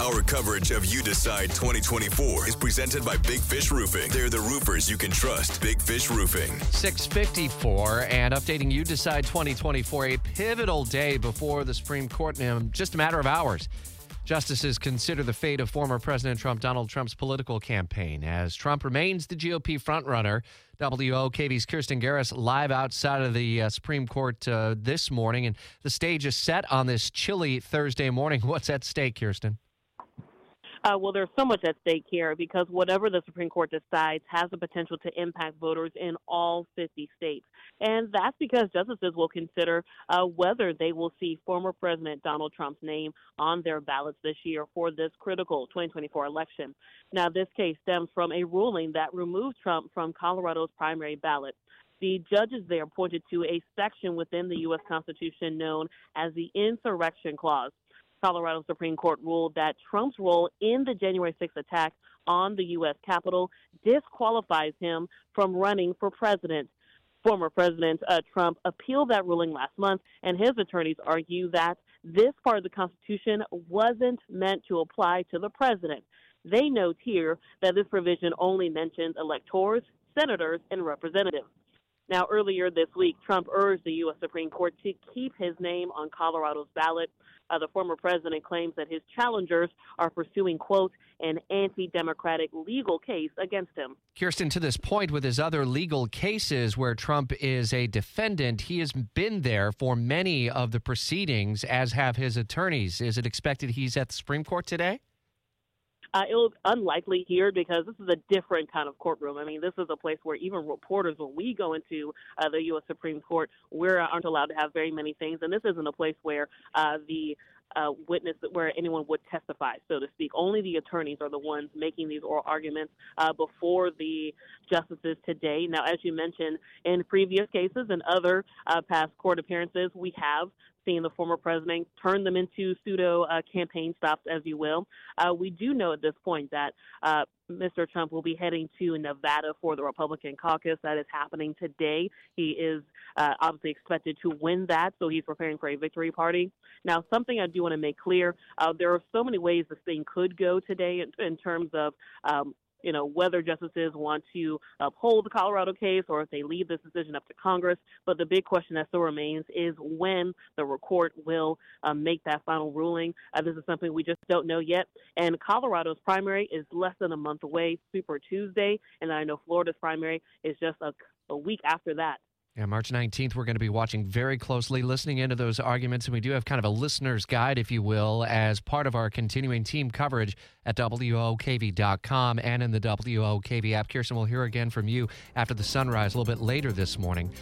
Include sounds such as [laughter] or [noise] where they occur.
Our coverage of You Decide 2024 is presented by Big Fish Roofing. They're the roofers you can trust. Big Fish Roofing. 654 and updating you decide 2024 a pivotal day before the supreme court in just a matter of hours justices consider the fate of former president trump donald trump's political campaign as trump remains the gop frontrunner wokv's kirstin garriss live outside of the uh, supreme court uh, this morning and the stage is set on this chilly thursday morning [laughs] what's at stake kirstin Uh, well, there's so much at stake here because whatever the Supreme Court decides has the potential to impact voters in all 50 states. And that's because justices will consider uh, whether they will see former President Donald Trump's name on their ballots this year for this critical 2024 election. Now, this case stems from a ruling that removed Trump from Colorado's primary ballot the judges there pointed to a section within the U.S. Constitution known as the Insurrection Clause. Colorado Supreme Court ruled that Trump's role in the January 6th attack on the U.S. Capitol disqualifies him from running for president. Former President uh, Trump appealed that ruling last month, and his attorneys argue that this part of the Constitution wasn't meant to apply to the president. They note here that this provision only mentions electors, senators, and representatives. Now, earlier this week, Trump urged the U.S. Supreme Court to keep his name on Colorado's ballot. Uh, the former president claims that his challengers are pursuing, quote, an anti democratic legal case against him. Kirstin, to this point, with his other legal cases where Trump is a defendant, he has been there for many of the proceedings, as have his attorneys. Is it expected he's at the Supreme Court today? Uh, it was unlikely here because this is a different kind of courtroom. I mean, this is a place where even reporters, when we go into uh, the U.S. Supreme Court, we aren't allowed to have very many things, and this isn't a place where uh, the uh, witness where anyone would testify, so to speak. Only the attorneys are the ones making these oral arguments uh, before the justices today. Now, as you mentioned, in previous cases and other uh, past court appearances, we have seen the former president turn them into pseudo uh, campaign stops, as you will. Uh, we do know at this point that uh, Mr. Trump will be heading to Nevada for the Republican caucus. That is happening today. He is uh, obviously expected to win that, so he's preparing for a victory party. Now, something I do want to make clear uh, there are so many ways this thing could go today in, in terms of um, you know, whether justices want to uphold the Colorado case or if they leave this decision up to Congress. But the big question that still remains is when the court will um, make that final ruling. Uh, this is something we just don't know yet. And Colorado's primary is less than a month away, Super Tuesday. And I know Florida's primary is just a, a week after that. Yeah, March 19th, we're going to be watching very closely, listening into those arguments. And we do have kind of a listener's guide, if you will, as part of our continuing team coverage at WOKV.com and in the WOKV app. Kirstin, we'll hear again from you after the sunrise a little bit later this morning.